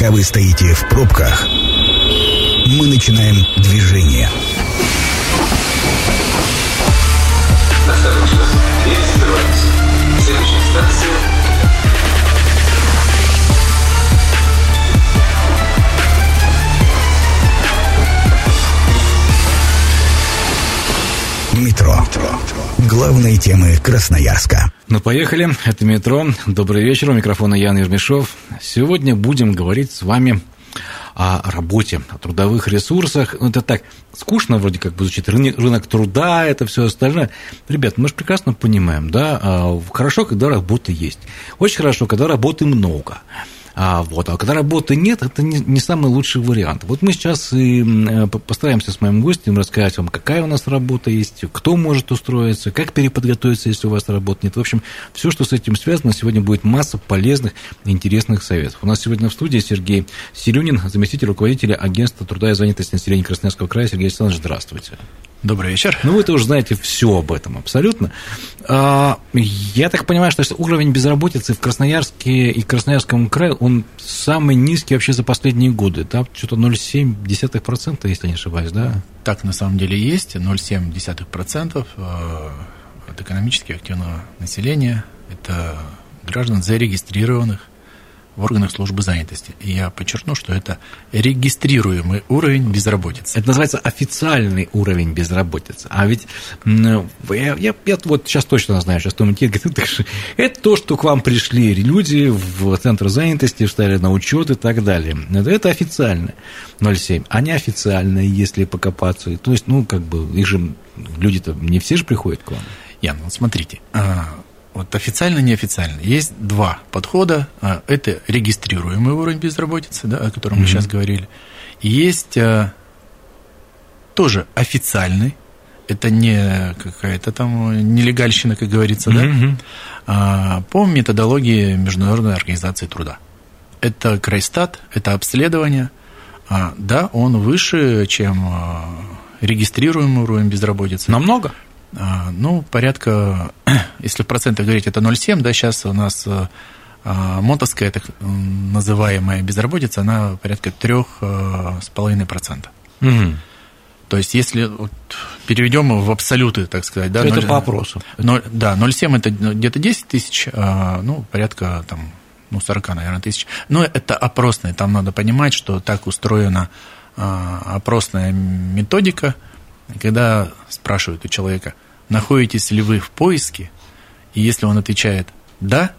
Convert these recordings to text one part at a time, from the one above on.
Пока вы стоите в пробках, мы начинаем движение. Следующая станция Метро. Главные темы Красноярска. Ну, поехали. Это «Метро». Добрый вечер. У микрофона Ян Ермешов. Сегодня будем говорить с вами о работе, о трудовых ресурсах. Ну, это так скучно вроде как бы звучит. Рынок, рынок труда, это все остальное. Ребят, мы же прекрасно понимаем, да, а, хорошо, когда работа есть. Очень хорошо, когда работы много. А, вот, а когда работы нет, это не, не самый лучший вариант. Вот мы сейчас и э, постараемся с моим гостем рассказать вам, какая у нас работа есть, кто может устроиться, как переподготовиться, если у вас работы нет. В общем, все, что с этим связано, сегодня будет масса полезных и интересных советов. У нас сегодня в студии Сергей Сирюнин, заместитель руководителя агентства труда и занятости населения Красноярского края. Сергей Александрович, здравствуйте. Добрый вечер. Ну, вы-то уже знаете все об этом абсолютно. А, я так понимаю, что уровень безработицы в Красноярске и Красноярском крае, он самый низкий вообще за последние годы. Там что-то 0,7%, если не ошибаюсь, да? Так на самом деле есть. 0,7% э, от экономически активного населения. Это граждан зарегистрированных в органах службы занятости. И я подчеркну, что это регистрируемый уровень безработицы. Это называется официальный уровень безработицы. А ведь я, я, я вот сейчас точно знаю, сейчас думаю, это то, что к вам пришли люди в центр занятости, встали на учет и так далее. Это, это официально 0,7, а неофициально, если покопаться. То есть, ну, как бы, их же люди-то не все же приходят к вам. Ян, вот смотрите, а, вот официально, неофициально. Есть два подхода. А, это регистрируемый уровень безработицы, да, о котором mm-hmm. мы сейчас говорили. Есть а, тоже официальный. Это не какая-то там нелегальщина, как говорится, mm-hmm. да, а, по методологии Международной организации труда. Это Крайстат, это обследование. А, да, он выше, чем а, регистрируемый уровень безработицы. Намного? А, ну, порядка, если в процентах говорить, это 0,7, да, сейчас у нас а, а, мотовская так называемая безработица, она порядка 3,5%. Угу. То есть, если вот, переведем в абсолюты, так сказать, да, это 0, по опросу. 0, да, 0,7 это где-то 10 тысяч, ну, порядка там, ну, 40, наверное, тысяч. Но это опросные, там надо понимать, что так устроена опросная методика – когда спрашивают у человека, находитесь ли вы в поиске, и если он отвечает «да»,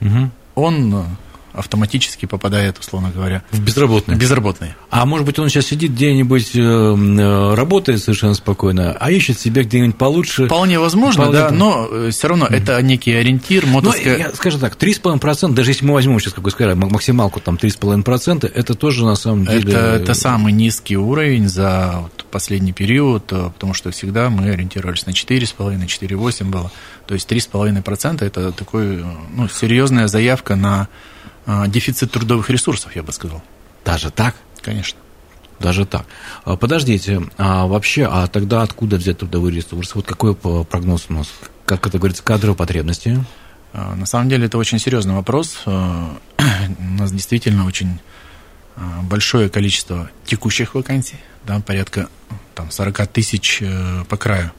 угу. он автоматически попадает, условно говоря, в безработные. Безработные. А может быть, он сейчас сидит где-нибудь, э, э, работает совершенно спокойно, а ищет себе где-нибудь получше. Вполне возможно, Вполне... да, но э, все равно mm. это некий ориентир. Мотовская... Ну, я скажу так, 3,5%, даже если мы возьмем сейчас, как вы сказали, максималку там 3,5%, это тоже на самом деле... Это, это самый низкий уровень за вот последний период, потому что всегда мы ориентировались на 4,5, 4,8 было. То есть 3,5% это такой, ну, серьезная заявка на дефицит трудовых ресурсов, я бы сказал. Даже так? Конечно. Даже так. А, подождите, а вообще, а тогда откуда взять трудовые ресурсы? Вот какой прогноз у нас? Как это говорится, кадровые потребности? А, на самом деле это очень серьезный вопрос. У нас действительно очень большое количество текущих вакансий, да, порядка там, 40 тысяч э, по краю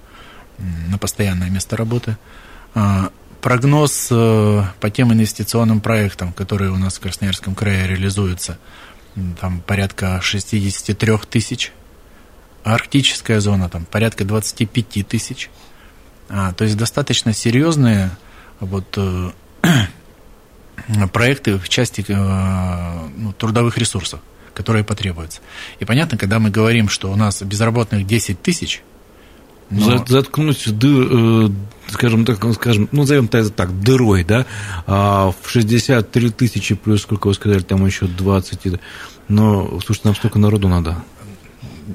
на постоянное место работы прогноз э, по тем инвестиционным проектам, которые у нас в Красноярском крае реализуются, там порядка 63 тысяч. Арктическая зона там порядка 25 тысяч. А, то есть достаточно серьезные вот, э, проекты в части э, ну, трудовых ресурсов, которые потребуются. И понятно, когда мы говорим, что у нас безработных 10 тысяч – но... Заткнуть, дыр, э, скажем так, скажем, ну, назовем это так, дырой, да, а в 63 тысячи плюс, сколько вы сказали, там еще 20, но, слушайте, нам столько народу надо.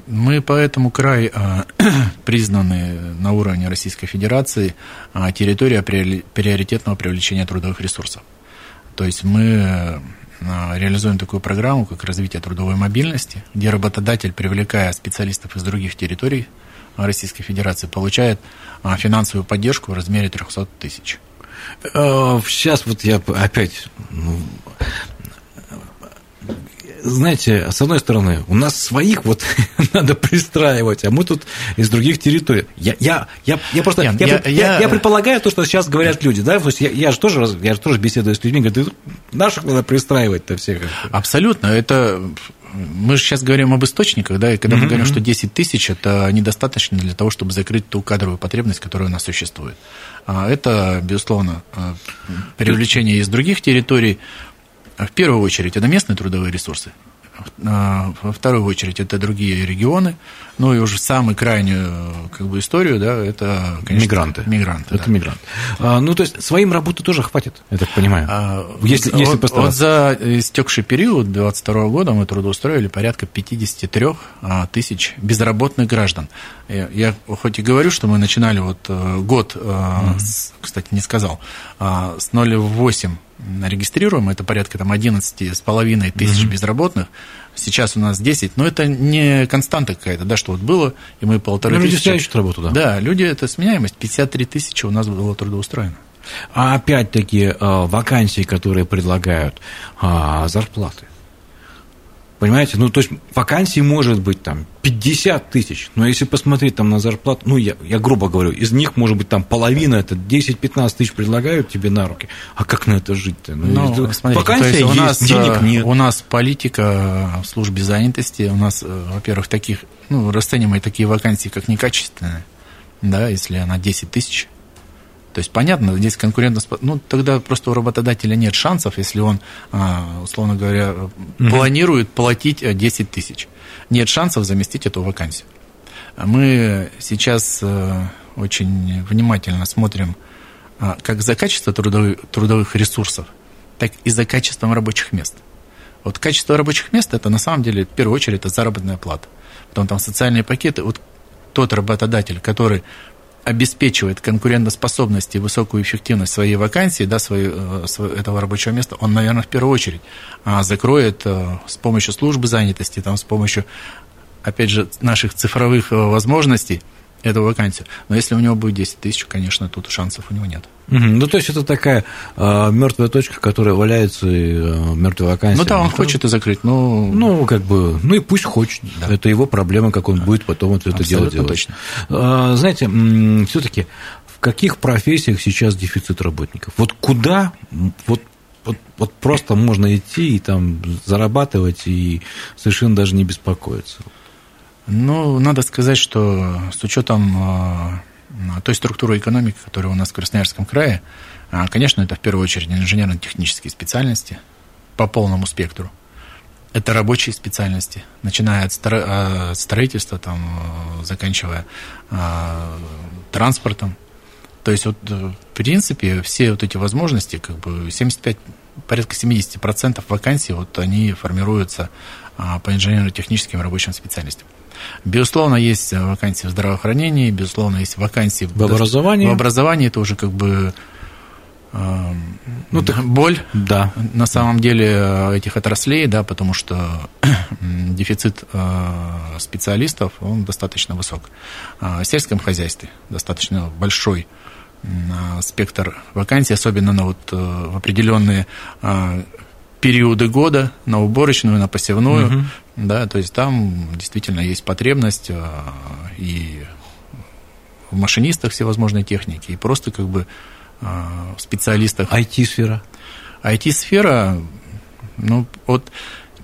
Мы поэтому край а, признаны на уровне Российской Федерации а, территория приоритетного привлечения трудовых ресурсов. То есть мы а, реализуем такую программу, как развитие трудовой мобильности, где работодатель, привлекая специалистов из других территорий, Российской Федерации получает а, финансовую поддержку в размере 300 тысяч. Сейчас э, вот я опять ну, знаете, с одной стороны, у нас своих вот надо пристраивать, а мы тут из других территорий. Я, я, я, я просто я, я- я, я- я предполагаю то, что сейчас говорят люди, да, то есть я, я же тоже я же тоже беседую с людьми, говорю, «Ты наших надо пристраивать-то всех. Абсолютно. Это мы же сейчас говорим об источниках, да, и когда мы говорим, что 10 тысяч это недостаточно для того, чтобы закрыть ту кадровую потребность, которая у нас существует. А Это, безусловно, а, привлечение из других территорий. А В первую очередь это местные трудовые ресурсы. Во вторую очередь это другие регионы. Ну и уже самую крайнюю как бы, историю, да, это, конечно, Мигранты. Мигранты, Это да. мигрант. А, ну, то есть своим работы тоже хватит, я так понимаю. А, если, вот- если постараться. вот за истекший период 2022 года мы трудоустроили порядка 53 а, тысяч безработных граждан. Я, я хоть и говорю, что мы начинали вот э, год, э, с- кстати, не сказал, а, с 0,8 регистрируем, это порядка там 11 с половиной тысяч безработных. Сейчас у нас 10, но это не константа какая-то, да, что вот было, и мы полторы Ну, люди тысячи. ищут работу, да. Да, люди, это сменяемость, 53 тысячи у нас было трудоустроено. А опять-таки а, вакансии, которые предлагают, а, зарплаты. Понимаете? Ну, то есть вакансий может быть там 50 тысяч, но если посмотреть там на зарплату, ну, я, я грубо говорю, из них, может быть, там половина, это 10-15 тысяч предлагают тебе на руки, а как на это жить-то? Ну, это- смотрите, вакансия есть у есть, нас, денег э, нет. У нас политика в службе занятости, у нас, э, во-первых, таких, ну, расцениваем такие вакансии как некачественные, да, если она 10 тысяч. То есть, понятно, здесь конкурентоспособность, ну, тогда просто у работодателя нет шансов, если он, а, условно говоря, планирует платить э, 10 тысяч. Нет шансов заместить эту вакансию. Мы сейчас э, очень внимательно смотрим а, как за качество трудовых, трудовых ресурсов, так и за качеством рабочих мест. Вот качество рабочих мест это на самом деле в первую очередь это заработная плата. Потом там социальные пакеты. Вот тот работодатель, который обеспечивает конкурентоспособность и высокую эффективность своей вакансии, да, своей, э, этого рабочего места, он, наверное, в первую очередь а, закроет э, с помощью службы занятости, там, с помощью, опять же, наших цифровых э, возможностей эту вакансию. Но если у него будет 10 тысяч, конечно, тут шансов у него нет. Мгм. Ну, то есть это такая мертвая точка, которая валяется, и мертвая вакансия. Ну да, он хочет и закрыть, ну, Ну, как бы, ну и пусть хочет. Да. Это его проблема, как он будет потом вот это дело Абсолютно делать. точно. А, Знаете, все-таки в каких профессиях сейчас дефицит работников? Вот куда вот, вот, вот просто можно идти и там зарабатывать и совершенно даже не беспокоиться? Ну, надо сказать, что с учетом э, той структуры экономики, которая у нас в Красноярском крае, э, конечно, это в первую очередь инженерно-технические специальности по полному спектру. Это рабочие специальности, начиная от э, строительства, там, заканчивая транспортом. То есть, вот, в принципе, все вот эти возможности, как бы 75, порядка 70% вакансий, вот они формируются по инженерно-техническим рабочим специальностям. Безусловно, есть э, вакансии в здравоохранении, безусловно, есть вакансии В образовании? В образовании это уже как бы э, Ну, так- боль Да. на самом деле э, этих отраслей, да, потому что дефицит э, специалистов, он достаточно высок. А В сельском хозяйстве достаточно большой а, спектр вакансий, особенно на вот э, в определенные а, периоды года, на уборочную, на посевную, да, то есть там действительно есть потребность а, и в машинистах всевозможной техники, и просто как бы а, в специалистах. IT-сфера. IT-сфера, ну, вот,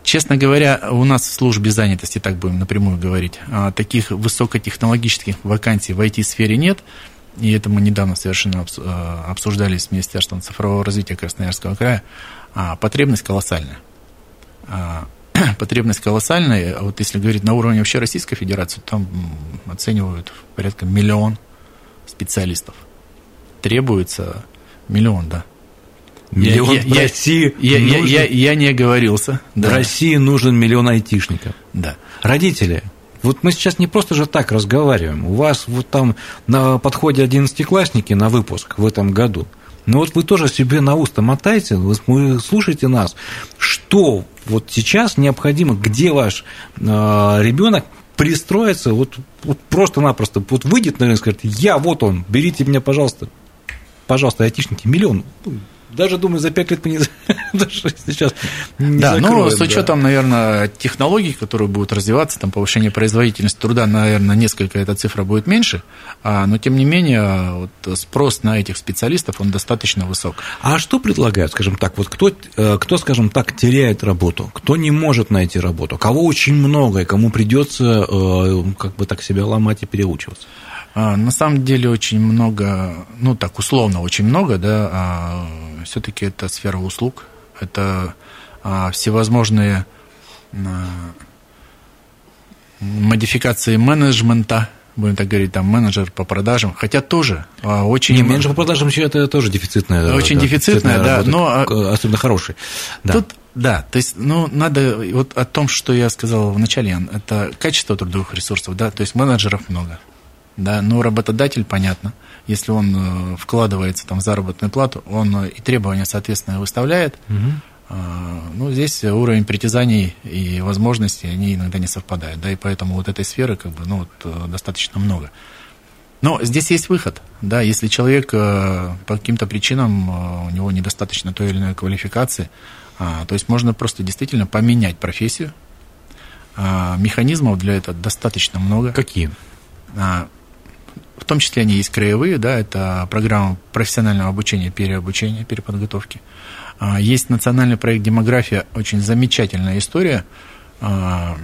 честно говоря, у нас в службе занятости, так будем напрямую говорить, а, таких высокотехнологических вакансий в IT-сфере нет, и это мы недавно совершенно а, обсуждали с Министерством цифрового развития Красноярского края, а, потребность колоссальная. А, Потребность колоссальная, вот если говорить на уровне вообще Российской Федерации, там оценивают порядка миллион специалистов. Требуется миллион, да. Миллион я, я- России Я, я- нужен. я- я не оговорился. Да. России нужен миллион айтишников. Да. Родители, вот мы сейчас не просто же так разговариваем. У вас вот там на подходе одиннадцатиклассники на выпуск в этом году. Но вот вы тоже себе на уста мотайте, вы слушайте нас, что вот сейчас необходимо, где ваш э, ребенок пристроится, вот, вот просто-напросто вот выйдет на рынок и скажет, я вот он, берите меня, пожалуйста, пожалуйста, айтишники, миллион, ну, даже думаю, за пять лет мы не, даже сейчас не Да, закроем, с учетом, наверное, технологий, которые будут развиваться, там повышение производительности труда, наверное, несколько эта цифра будет меньше, а, но тем не менее вот, спрос на этих специалистов, он достаточно высок. А что предлагают, скажем так, вот кто, э, кто, скажем так, теряет работу, кто не может найти работу, кого очень много и кому придется э, как бы так себя ломать и переучиваться? А, На самом деле очень много, ну так условно очень много, да, а все-таки это сфера услуг, это а, всевозможные модификации менеджмента, будем так говорить, там менеджер по продажам, хотя тоже а, очень... Не, менеджер по продажам это тоже дефицитная. Очень дефицитная, да, работа, но, а, к- особенно хороший. Да. Тут, да, то есть, ну, надо, вот о том, что я сказал в начале, это качество трудовых ресурсов, да, то есть менеджеров много, да, но работодатель, понятно, если он э, вкладывается там в заработную плату, он э, и требования, соответственно, выставляет, А, ну, здесь уровень притязаний и возможностей, они иногда не совпадают, да, и поэтому вот этой сферы, как бы, ну, вот, э, достаточно много. Но здесь есть выход, да, если человек по каким-то причинам, у него недостаточно той или иной квалификации, а, то есть можно просто действительно поменять профессию. А, Механизмов для этого достаточно много. Какие? В том числе они есть краевые, да, это программа профессионального обучения, переобучения, переподготовки. А, Есть национальный проект «Демография», очень замечательная история, а,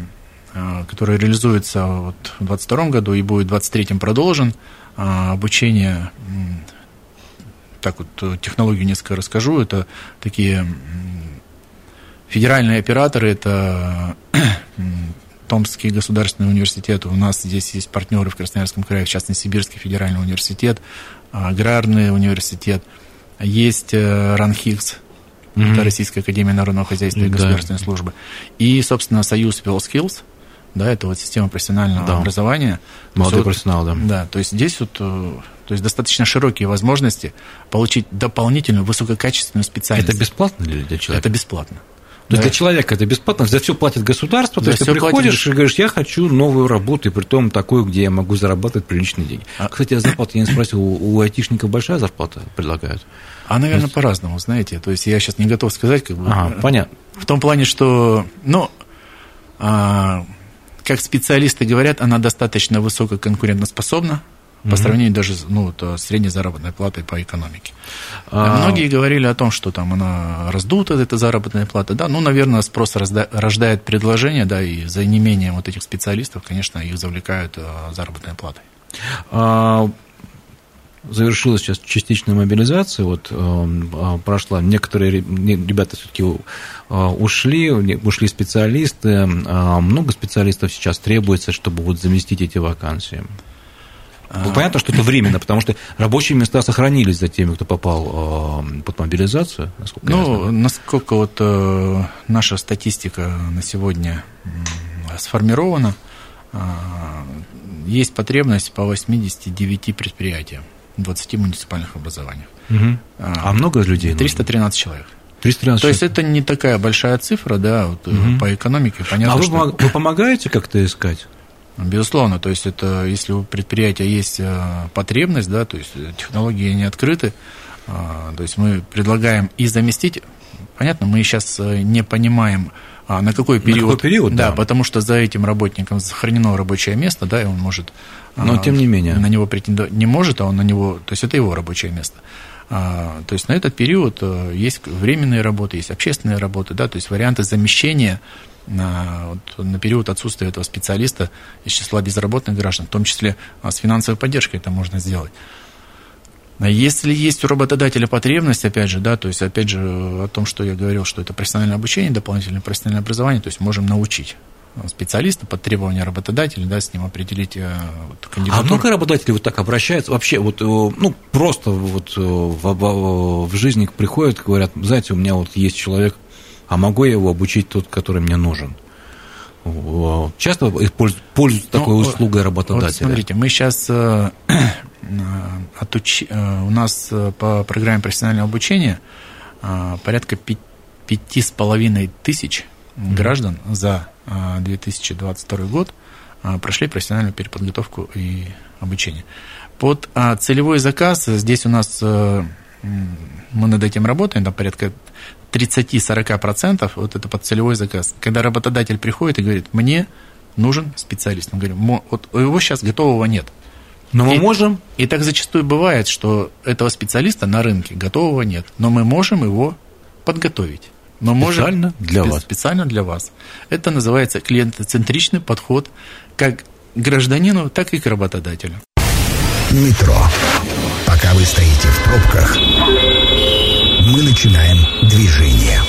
а, которая реализуется вот в 2022 году и будет в 2023 продолжен. Обучение, так вот, технологию несколько расскажу, это такие федеральные операторы, это Томский государственный университет, у нас здесь есть партнеры в Красноярском крае, в частности, Сибирский федеральный университет, аграрный университет, есть э, РАНХИКС, это Российская академия народного хозяйства и Да. государственной службы, и, собственно, Союз WellSkills, да, это вот система профессионального Да. образования. Молодой вот- профессионал, да. Да, то есть здесь вот, э, то есть достаточно широкие возможности получить дополнительную высококачественную специальность. Это бесплатно для человека? Это бесплатно. То есть для человека это бесплатно, за все платит государство, то есть ты платит приходишь и говоришь, я хочу новую работу, и при том такую, где я могу зарабатывать приличные деньги. А- Кстати, а зарплата, я не спросил, у, у айтишников большая зарплата предлагают? А, наверное, по-разному, знаете. То есть я сейчас не готов сказать, как бы. Ага, понятно. В том плане, что, ну, а, как специалисты говорят, она достаточно высококонкурентоспособна по сравнению даже ну, вот, с средней заработной платой по экономике. А- Многие говорили о том, что там она раздута, эта заработная плата. Да, ну, наверное, спрос разда- рождает предложение, да, и за неимением вот этих специалистов, конечно, их завлекают а, заработной платой. А, Завершилась сейчас частичная мобилизация, вот э, а, прошла. Некоторые ре- не- ребята все-таки ушли, не- ушли специалисты. А, Много специалистов сейчас требуется, чтобы вот заместить эти вакансии. Ну, Понятно, что это временно, потому что рабочие места сохранились за теми, кто попал э, под мобилизацию, насколько Ну, насколько вот э, наша статистика на сегодня сформирована, а, есть потребность по 89 предприятиям, 20 муниципальных образованиях. Мгм. А много людей? нужно? 313 человек. 313 То есть это не такая большая цифра, да, вот, э, Мгм. по экономике. Понятно, А вы, что... вы помогаете как-то искать? Безусловно, то есть это, если у предприятия есть э, потребность, да, то есть э, технологии не открыты, а, то есть мы предлагаем и заместить, понятно, мы сейчас э, не понимаем, а, на какой период, какой период, да, да. потому что за этим работником сохранено рабочее место, да, и он может, Но а, тем не менее. на него претендовать не может, а он на него, то есть это его рабочее место. А, То есть на этот период э, есть временные работы, есть общественные работы, да, то есть варианты замещения на, вот, на период отсутствия этого специалиста из числа безработных граждан, в том числе а, с финансовой поддержкой это можно сделать. А Если есть у работодателя потребность, опять же, да, то есть, опять же, о том, что я говорил, что это профессиональное обучение, дополнительное профессиональное образование, то есть можем научить специалиста под требования работодателя, да, с ним определить э, вот, А кандидатуру. много работодателей вот так обращаются? Вообще, вот, э, ну, просто вот э, в- в жизни приходят, говорят, знаете, у меня вот есть человек, а могу я его обучить тот, который мне нужен? Часто пользуются Ну, такой вот- услугой Вот работодателя? смотрите, мы сейчас у нас э, по программе профессионального обучения э, порядка пяти с половиной тысяч граждан за э, 2022 год э, прошли профессиональную переподготовку и обучение. Под целевой заказ здесь у нас э, мы над этим работаем, там порядка 30-40% вот это под целевой заказ. Когда работодатель приходит и говорит, мне нужен специалист, мы говорим, вот у его сейчас готового нет. Но мы и, можем. И так зачастую бывает, что этого специалиста на рынке готового нет, но мы можем его подготовить. Мы специально можем, для вас. Специально для вас. Это называется клиентоцентричный подход как к гражданину, так и к работодателю. Метро. Пока вы стоите в пробках, мы начинаем движение.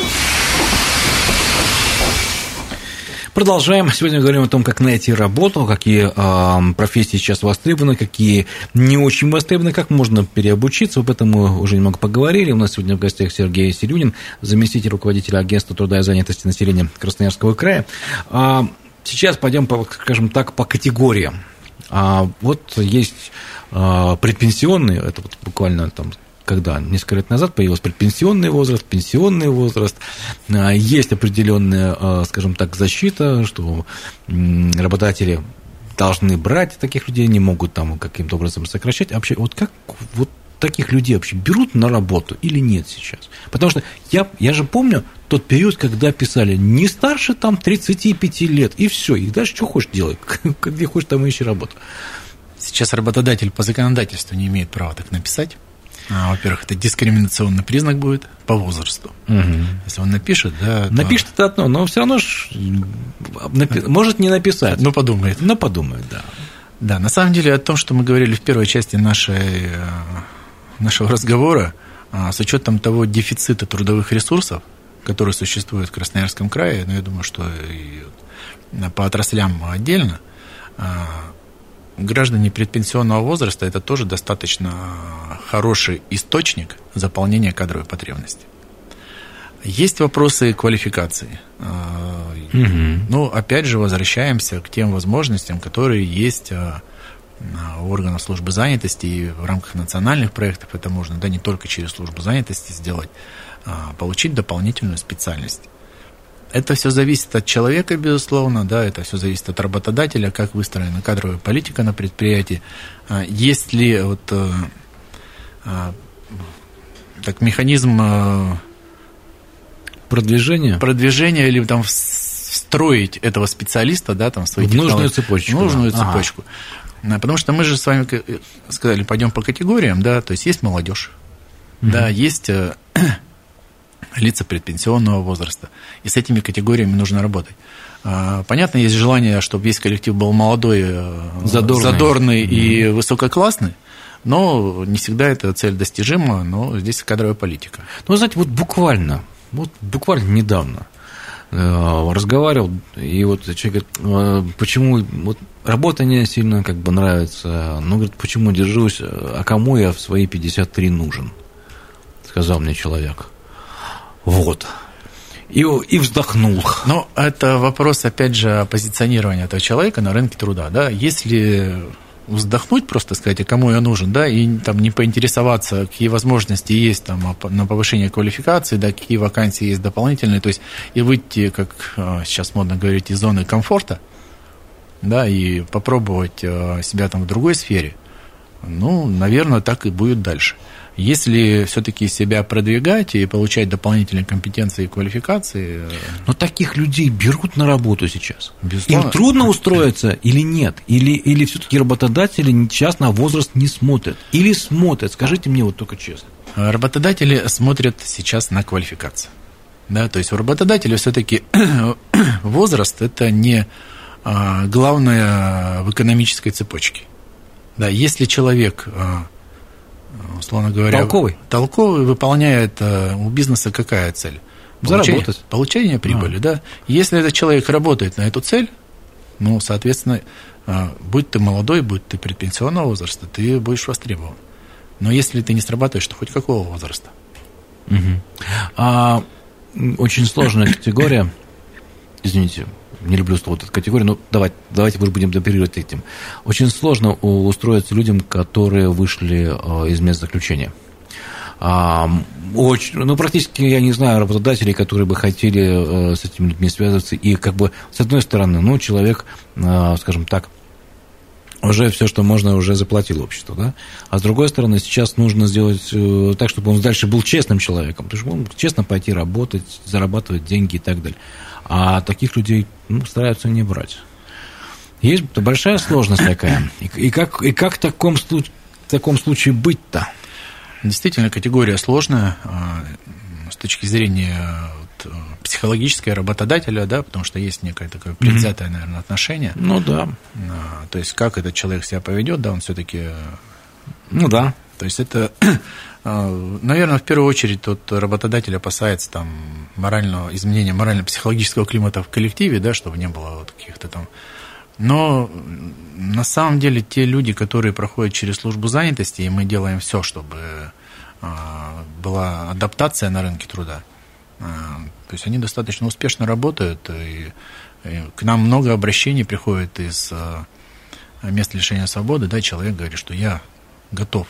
Продолжаем. Сегодня говорим о том, как найти работу, какие э, профессии сейчас востребованы, какие не очень востребованы, как можно переобучиться. Об этом мы уже немного поговорили. У нас сегодня в гостях Сергей Сирюнин, заместитель руководителя агентства труда и занятости населения Красноярского края. А, сейчас пойдем, по, скажем так, по категориям. А, вот есть а, предпенсионные, это вот буквально там когда несколько лет назад появился предпенсионный возраст, пенсионный возраст, а, есть определенная, а, скажем так, защита, что работодатели должны брать таких людей, не могут там каким-то образом сокращать. А вообще, вот как вот таких людей вообще берут на работу или нет сейчас? Потому что я, я же помню тот период, когда писали не старше там 35 лет, и все, и дальше что хочешь делай, где хочешь там ищи работу. Сейчас работодатель по законодательству не имеет права так написать. А, во-первых, это дискриминационный признак будет по возрасту. Угу. Если он напишет, да. То... Напишет это одно, но все равно ж напи... может не написать. Но подумает. Но подумает, да. Да, на самом деле о том, что мы говорили в первой части нашей, э, нашего разговора, а, с учетом того дефицита трудовых ресурсов, который существует в Красноярском крае, ну, я думаю, что и по отраслям отдельно, а, граждане предпенсионного возраста это тоже достаточно хороший источник заполнения кадровой потребности. Есть вопросы квалификации. Угу. Ну, опять же, возвращаемся к тем возможностям, которые есть а, у органов службы занятости и в рамках национальных проектов это можно, да, не только через службу занятости сделать, а получить дополнительную специальность. Это все зависит от человека, безусловно, да, это все зависит от работодателя, как выстроена кадровая политика на предприятии. А, есть ли вот э, а, так, механизм э, продвижения? Продвижения или там встроить этого специалиста, да, там, в свою в нужную цепочку. В нужную да. цепочку. Ага. Потому что мы же с вами э, сказали, пойдем по категориям, да, то есть есть молодежь, угу. да, есть лица предпенсионного возраста. И с этими категориями нужно работать. А, понятно, есть желание, чтобы весь коллектив был молодой, э, задорный, задорный mm-hmm. и высококлассный, но не всегда эта цель достижима, но здесь кадровая политика. Ну, знаете, вот буквально, вот буквально недавно э, разговаривал, и вот человек говорит, «Э, почему вот работа не сильно как бы нравится, ну, говорит, почему держусь, а кому я в свои 53 нужен, сказал мне человек. Вот. И, и вздохнул. Но это вопрос, опять же, позиционирования этого человека на рынке труда. Да? Если вздохнуть, просто сказать, а кому я нужен, да, и там не поинтересоваться, какие возможности есть там на повышение квалификации, да, какие вакансии есть дополнительные, то есть и выйти, как а, сейчас модно говорить, из зоны комфорта, да, и попробовать а, себя там в другой сфере, ну, наверное, так и будет дальше. Если все-таки себя продвигать и получать дополнительные компетенции и квалификации... Э, Но таких людей берут на работу сейчас. Безусловно. Им трудно устроиться или нет? Или, или все-таки работодатели сейчас на возраст не смотрят? Или смотрят? Скажите мне вот только честно. Работодатели смотрят сейчас на квалификацию. Да, то есть у работодателя все-таки возраст это не а, главное в экономической цепочке. Да, если человек а, условно говоря, толковый, толковый выполняет э, у бизнеса какая цель? Получение, Заработать. Получение прибыли, а. да. Если этот человек работает на эту цель, ну, соответственно, э, будь ты молодой, будь ты предпенсионного возраста, ты будешь востребован. Но если ты не срабатываешь, то хоть какого возраста? Угу. А, очень сложная категория. Извините, не люблю слово эту категорию, но давайте, давайте мы будем оперировать этим. Очень сложно устроиться людям, которые вышли э, из мест заключения. Очень, ну, практически я не знаю работодателей, которые бы хотели э, с этими людьми связываться. И как бы, с одной стороны, ну, человек, э, скажем так, уже все, что можно, уже заплатил общество, да? А с другой стороны, сейчас нужно сделать так, чтобы он дальше был честным человеком, то есть он честно пойти работать, зарабатывать деньги и так далее. А таких людей ну, стараются не брать. Есть большая сложность такая. И, и как, и как в, таком случае, в таком случае быть-то? Действительно, категория сложная а, с точки зрения вот, психологическое работодателя, да, потому что есть некое такое предвзятое, mm-hmm. наверное, отношение. Ну да. А, то есть, как этот человек себя поведет, да, он все-таки. Ну да. То есть это, наверное, в первую очередь тот работодатель опасается там морального изменения морально-психологического климата в коллективе, да, чтобы не было вот каких-то там. Но на самом деле те люди, которые проходят через службу занятости, и мы делаем все, чтобы а, была адаптация на рынке труда, а, то есть они достаточно успешно работают, и, к нам много обращений приходит из а, мест лишения свободы, да, человек говорит, что я готов,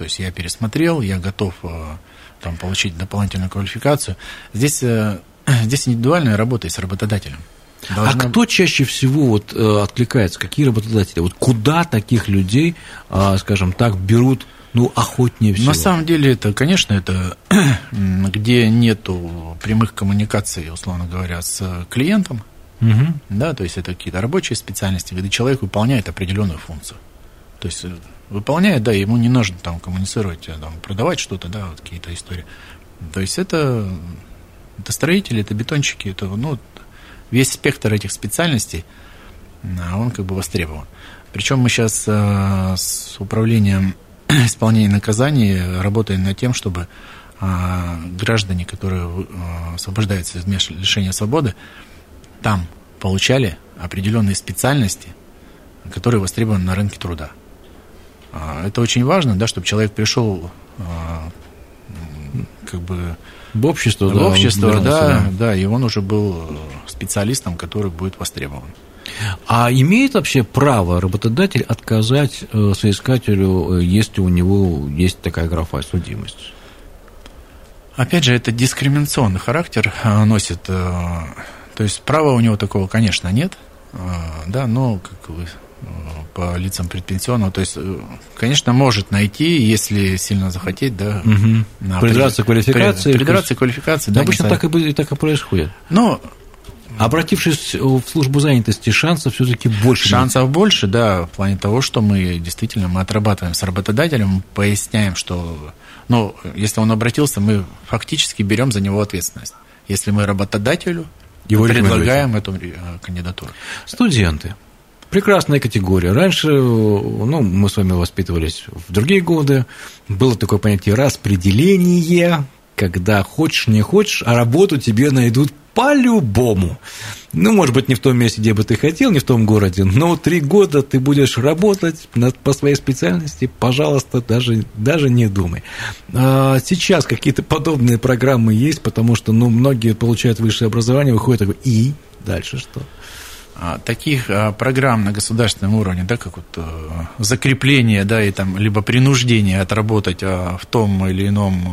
то есть я пересмотрел, я готов а, там, получить дополнительную квалификацию. Здесь, здесь индивидуальная работа с работодателем. Должна... А кто чаще всего вот, э, откликается? Какие работодатели? Вот куда таких людей, скажем так, берут ну, охотнее всего. На самом деле, это, конечно, это где нету прямых коммуникаций, условно говоря, с клиентом, угу. да, то есть это какие-то рабочие специальности, где человек выполняет определенную функцию. То есть э, выполняет, да, ему не нужно там коммуницировать, а, там, продавать что-то, да, вот какие-то истории. То есть это, это строители, это бетонщики, это, ну, весь спектр этих специальностей, а он как бы востребован. Причем мы сейчас э, с управлением исполнения наказаний работаем над тем, чтобы а, граждане, которые а, освобождаются из лишения свободы, там получали определенные специальности, которые востребованы на рынке труда. А, это очень важно, да, чтобы человек пришел как бы в общество, в общество, да, да, да, и он уже был специалистом, который будет востребован. А имеет вообще право работодатель отказать э, соискателю, э, если у него есть такая графа судимость? Опять же, это дискриминационный характер э, носит. То есть права у него такого, конечно, нет, да, но как вы по лицам предпенсионного, то есть, конечно, может найти, если сильно захотеть, да. Угу. Придраться к квалификации. Придраться к квалификации, да. Обычно так и, так и происходит. Но Обратившись в службу занятости, шансов все-таки больше. Шансов нет? больше, да, в плане того, что мы действительно мы отрабатываем с работодателем, поясняем, что, ну, если он обратился, мы фактически берем за него ответственность. Если мы работодателю Его предлагаем эту э, кандидатуру. Студенты. Прекрасная категория. Раньше, ну, мы с вами воспитывались в другие годы, было такое понятие распределение, когда хочешь, не хочешь, а работу тебе найдут по-любому. Ну, может быть, не в том месте, где бы ты хотел, не в том городе, но три года ты будешь работать по своей специальности, пожалуйста, даже, даже не думай. А сейчас какие-то подобные программы есть, потому что, ну, многие получают высшее образование, выходят такой, и дальше что? А, таких а, программ на государственном уровне, да, как вот э, закрепление, да, и там либо принуждение отработать а, в том или ином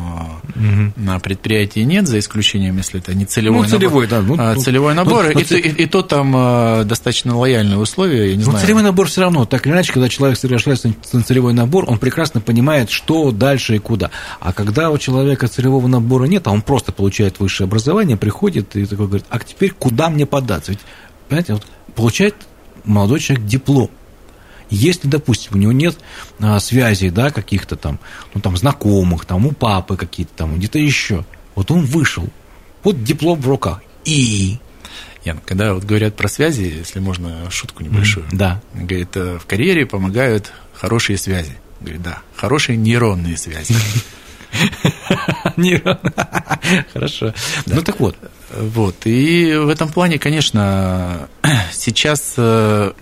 угу. на предприятии нет, за исключением, если это не целевой ну, целевой, набор. Да, ну, целевой ну, набор, ну, и, и, и, и то там достаточно лояльные условия, я не ну, знаю. целевой набор все равно, так или иначе, когда человек совершается на целевой набор, он прекрасно понимает, что дальше и куда. А когда у человека целевого набора нет, а он просто получает высшее образование, приходит и такой говорит, а теперь куда мне податься? Ведь, понимаете, вот получает молодой человек диплом. Если, допустим, у него нет а, связей, да, каких-то там, ну, там, знакомых, там, у папы какие-то там, где-то еще, вот он вышел, вот диплом в руках, и... Ян, когда вот говорят про связи, если можно шутку небольшую, mm, да. говорит, э, в карьере помогают хорошие связи. Говорит, да, хорошие нейронные связи. Хорошо. Ну так вот. Вот. И в этом плане, конечно, сейчас э,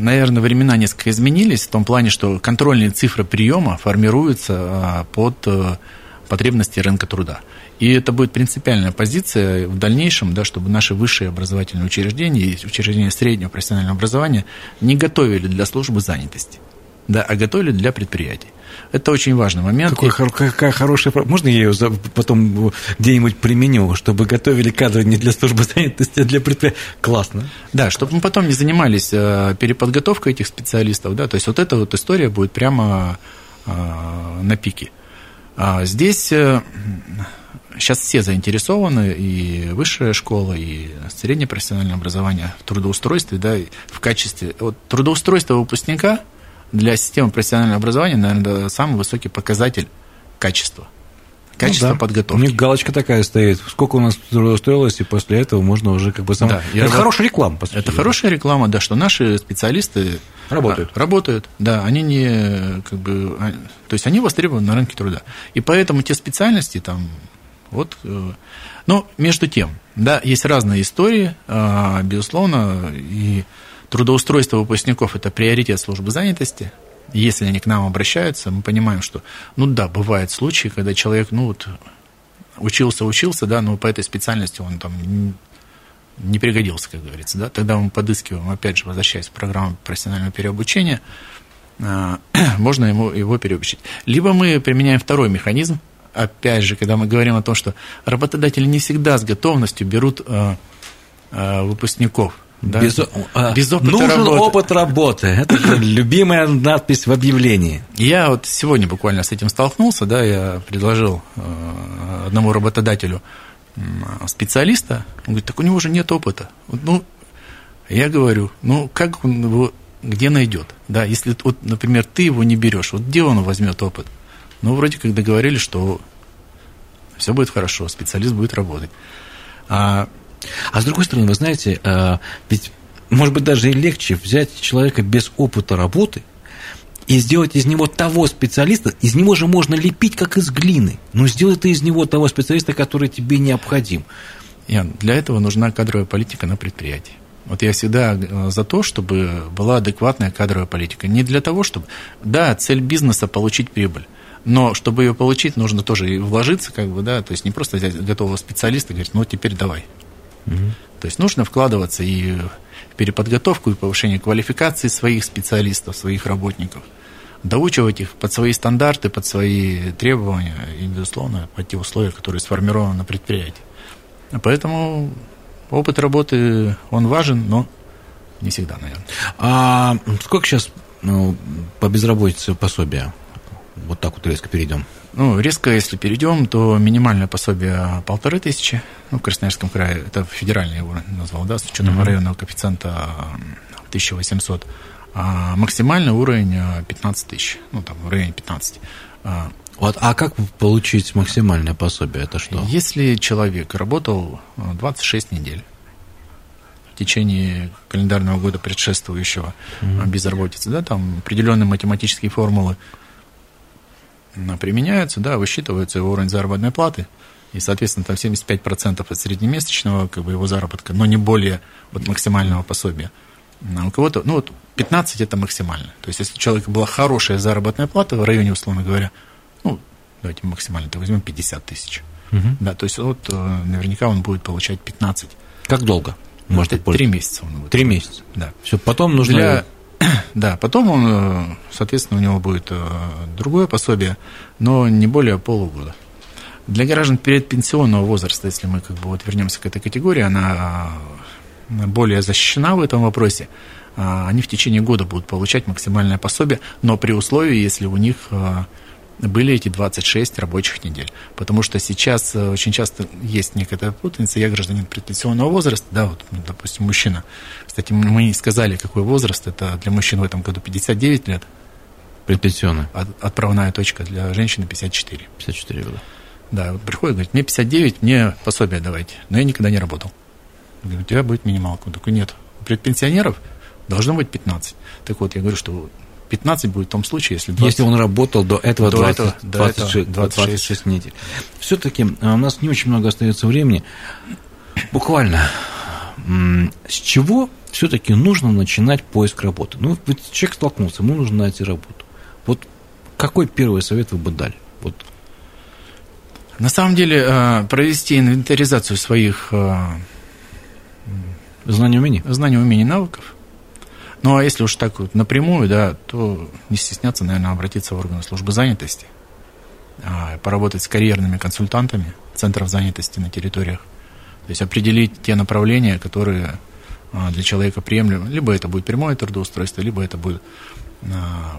наверное, времена несколько изменились в том плане, что контрольные цифры приема формируются а, под э, потребности рынка труда. И это будет принципиальная позиция в дальнейшем, да, чтобы наши высшие образовательные учреждения и учреждения среднего профессионального образования не готовили для службы занятости, да, а готовили для предприятий. Это очень важный момент. Какой, И- какая хорошая... Можно я ее потом где-нибудь применю, чтобы готовили кадры не для службы занятости, а для предприятия? Классно. Да, чтобы мы потом не занимались э, переподготовкой этих специалистов, да, то есть вот эта вот история будет прямо э, на пике. А здесь сейчас все заинтересованы, и высшая школа, и среднее профессиональное образование в трудоустройстве, да, в качестве... Вот трудоустройство выпускника для системы профессионального образования, наверное, самый высокий показатель качества. Качество Ну да. подготовки. У них галочка такая стоит. Сколько у нас трудоустроилось, и после этого можно уже как бы сам... Да, Это раб- хорошая реклама, по сути. Это хорошая реклама, да, что наши специалисты Работают. а, работают, да, они не как бы, а, то есть они востребованы на рынке труда, и поэтому те специальности там, вот, э, но между тем, да, есть разные истории, а, безусловно, и трудоустройство выпускников это приоритет службы занятости. Если они к нам обращаются, мы понимаем, что, ну да, бывают случаи, когда человек, ну вот, учился, учился, да, но по этой специальности он там не пригодился, как говорится, да, тогда мы подыскиваем, опять же, возвращаясь к программе профессионального переобучения, а, можно ему, его переобучить. Либо мы применяем второй механизм, опять же, когда мы говорим о том, что работодатели не всегда с готовностью берут а, а, выпускников. Да, Без, а, без опыта нужен работы. опыт работы. Это же любимая надпись в объявлении. Я вот сегодня буквально с этим столкнулся, да, я предложил э, одному работодателю специалиста, он говорит, так у него же нет опыта. Вот, Ну, я говорю, ну, как он его, где найдет, да, если, вот, например, ты его не берешь, вот где он возьмет опыт? Ну, вроде как договорились, что все будет хорошо, специалист будет работать. А, А с другой стороны, вы знаете, э, ведь, может быть, даже и легче взять человека без опыта работы и сделать из него того специалиста, из него же можно лепить, как из глины. Но сделай ты из него того специалиста, который тебе необходим. Ян, для этого нужна кадровая политика на предприятии. Вот я всегда э, за то, чтобы была адекватная кадровая политика. Не для того, чтобы... Да, цель бизнеса – получить прибыль. Но чтобы ее получить, нужно тоже и вложиться, как бы, да, то есть не просто взять готового специалиста и говорить, ну, теперь давай. То есть нужно вкладываться и в переподготовку, и повышение квалификации своих специалистов, своих работников, доучивать их под свои стандарты, под свои требования и, безусловно, под те условия, которые сформированы на предприятии. Поэтому опыт работы, он важен, но не всегда, наверное. А сколько сейчас ну, по безработице пособия? Вот так вот резко перейдем. Ну, резко, если перейдем, то минимальное пособие полторы тысячи. Ну, в Красноярском крае, это федеральный его назвал, да, с учетом Мгм. районного коэффициента а, 1800. А максимальный уровень а, 15 тысяч. Ну, там, в районе 15. А, Вот, а как получить максимальное пособие? Это что? Если человек работал а, 26 недель в течение календарного года предшествующего а, безработицы, да, там определенные математические формулы применяются, да, высчитывается его уровень заработной платы, и, соответственно, там 75% от среднемесячного как бы, его заработка, но не более вот, максимального пособия. А у кого-то, ну вот 15 это максимально. То есть, если у человека была хорошая заработная плата в районе, условно говоря, ну, давайте максимально, то возьмем 50 тысяч. Мгм. Да, то есть вот э, наверняка он будет получать 15. Как долго? Может, Т- Три месяца он будет. Три месяца. Да. Все, потом нужно... Для... Да, потом он, э, соответственно, у него будет э, другое пособие, но не более полугода. Для граждан предпенсионного возраста, если мы как бы вот вернемся к этой категории, она э, более защищена в этом вопросе. Они в течение года будут получать максимальное пособие, но при условии, если у них были эти 26 рабочих недель. Потому что сейчас э, очень часто есть некая путаница. Я гражданин предпенсионного возраста, да, вот, ну, допустим, мужчина. Кстати, мы не сказали, какой возраст. Это для мужчин в этом году 59 лет, Предпенсионное. а отправная точка для женщины 54. 54 года. Да, вот приходит, говорит, мне 59, мне пособие давайте. Но я никогда не работал. Говорю, у тебя будет минималка. Он такой, нет, у предпенсионеров должно быть 15. Так вот, я говорю, что 15 будет в том случае, если 20... Если он работал до этого До 20, этого, до 26, этого 26. 26 недель. Все-таки у нас не очень много остается времени. Буквально, с чего все-таки нужно начинать поиск работы? Ну, человек столкнулся, ему нужно найти работу. Вот какой первый совет вы бы дали? Вот На самом деле, э, провести инвентаризацию своих э, знание умений? знаний, умений, навыков. Ну, а если уж так вот напрямую, да, то не стесняться, наверное, обратиться в органы службы занятости, а, поработать с карьерными консультантами центров занятости на территориях, то есть определить те направления, которые а, для человека приемлемы. Либо это будет прямое трудоустройство, либо это будет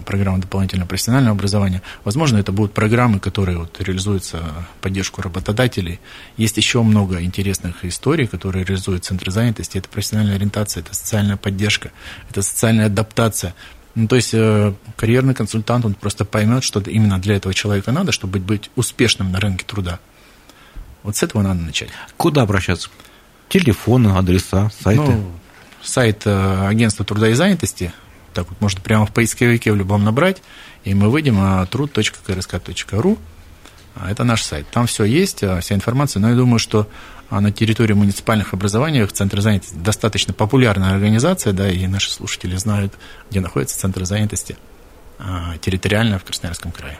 программа дополнительного профессионального образования. Возможно, это будут программы, которые вот реализуются поддержку работодателей. Есть еще много интересных историй, которые реализуют центры занятости. Это профессиональная ориентация, это социальная поддержка, это социальная адаптация. Ну, то есть э, карьерный консультант, он просто поймет, что именно для этого человека надо, чтобы быть успешным на рынке труда. Вот с этого надо начать. Куда обращаться? Телефоны, адреса, сайты? Ну, сайт э, агентства труда и занятости так вот можно прямо в поисковике в любом набрать, и мы выйдем на труд.крск.ру. А, это наш сайт. Там все есть, а, вся информация. Но я думаю, что а, на территории муниципальных образований Центр занятости достаточно популярная организация, да, и наши слушатели знают, где находится Центр занятости территориально в Красноярском крае.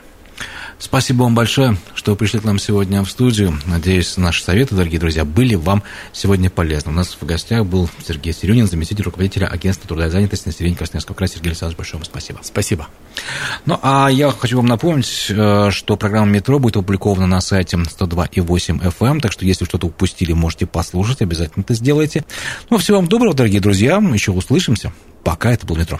Спасибо вам большое, что пришли к нам сегодня в студию. Надеюсь, наши советы, дорогие друзья, были вам сегодня полезны. У нас в гостях был Сергей Серюнин, заместитель руководителя агентства труда и занятости населения Красноярского края. Сергей Александрович, большое вам спасибо. Спасибо. Ну, а я хочу вам напомнить, э, что программа «Метро» будет опубликована на сайте 102,8 FM, эм, так что если что-то упустили, можете послушать, обязательно это сделайте. Ну, всего вам доброго, дорогие друзья, еще услышимся. Пока, это был «Метро».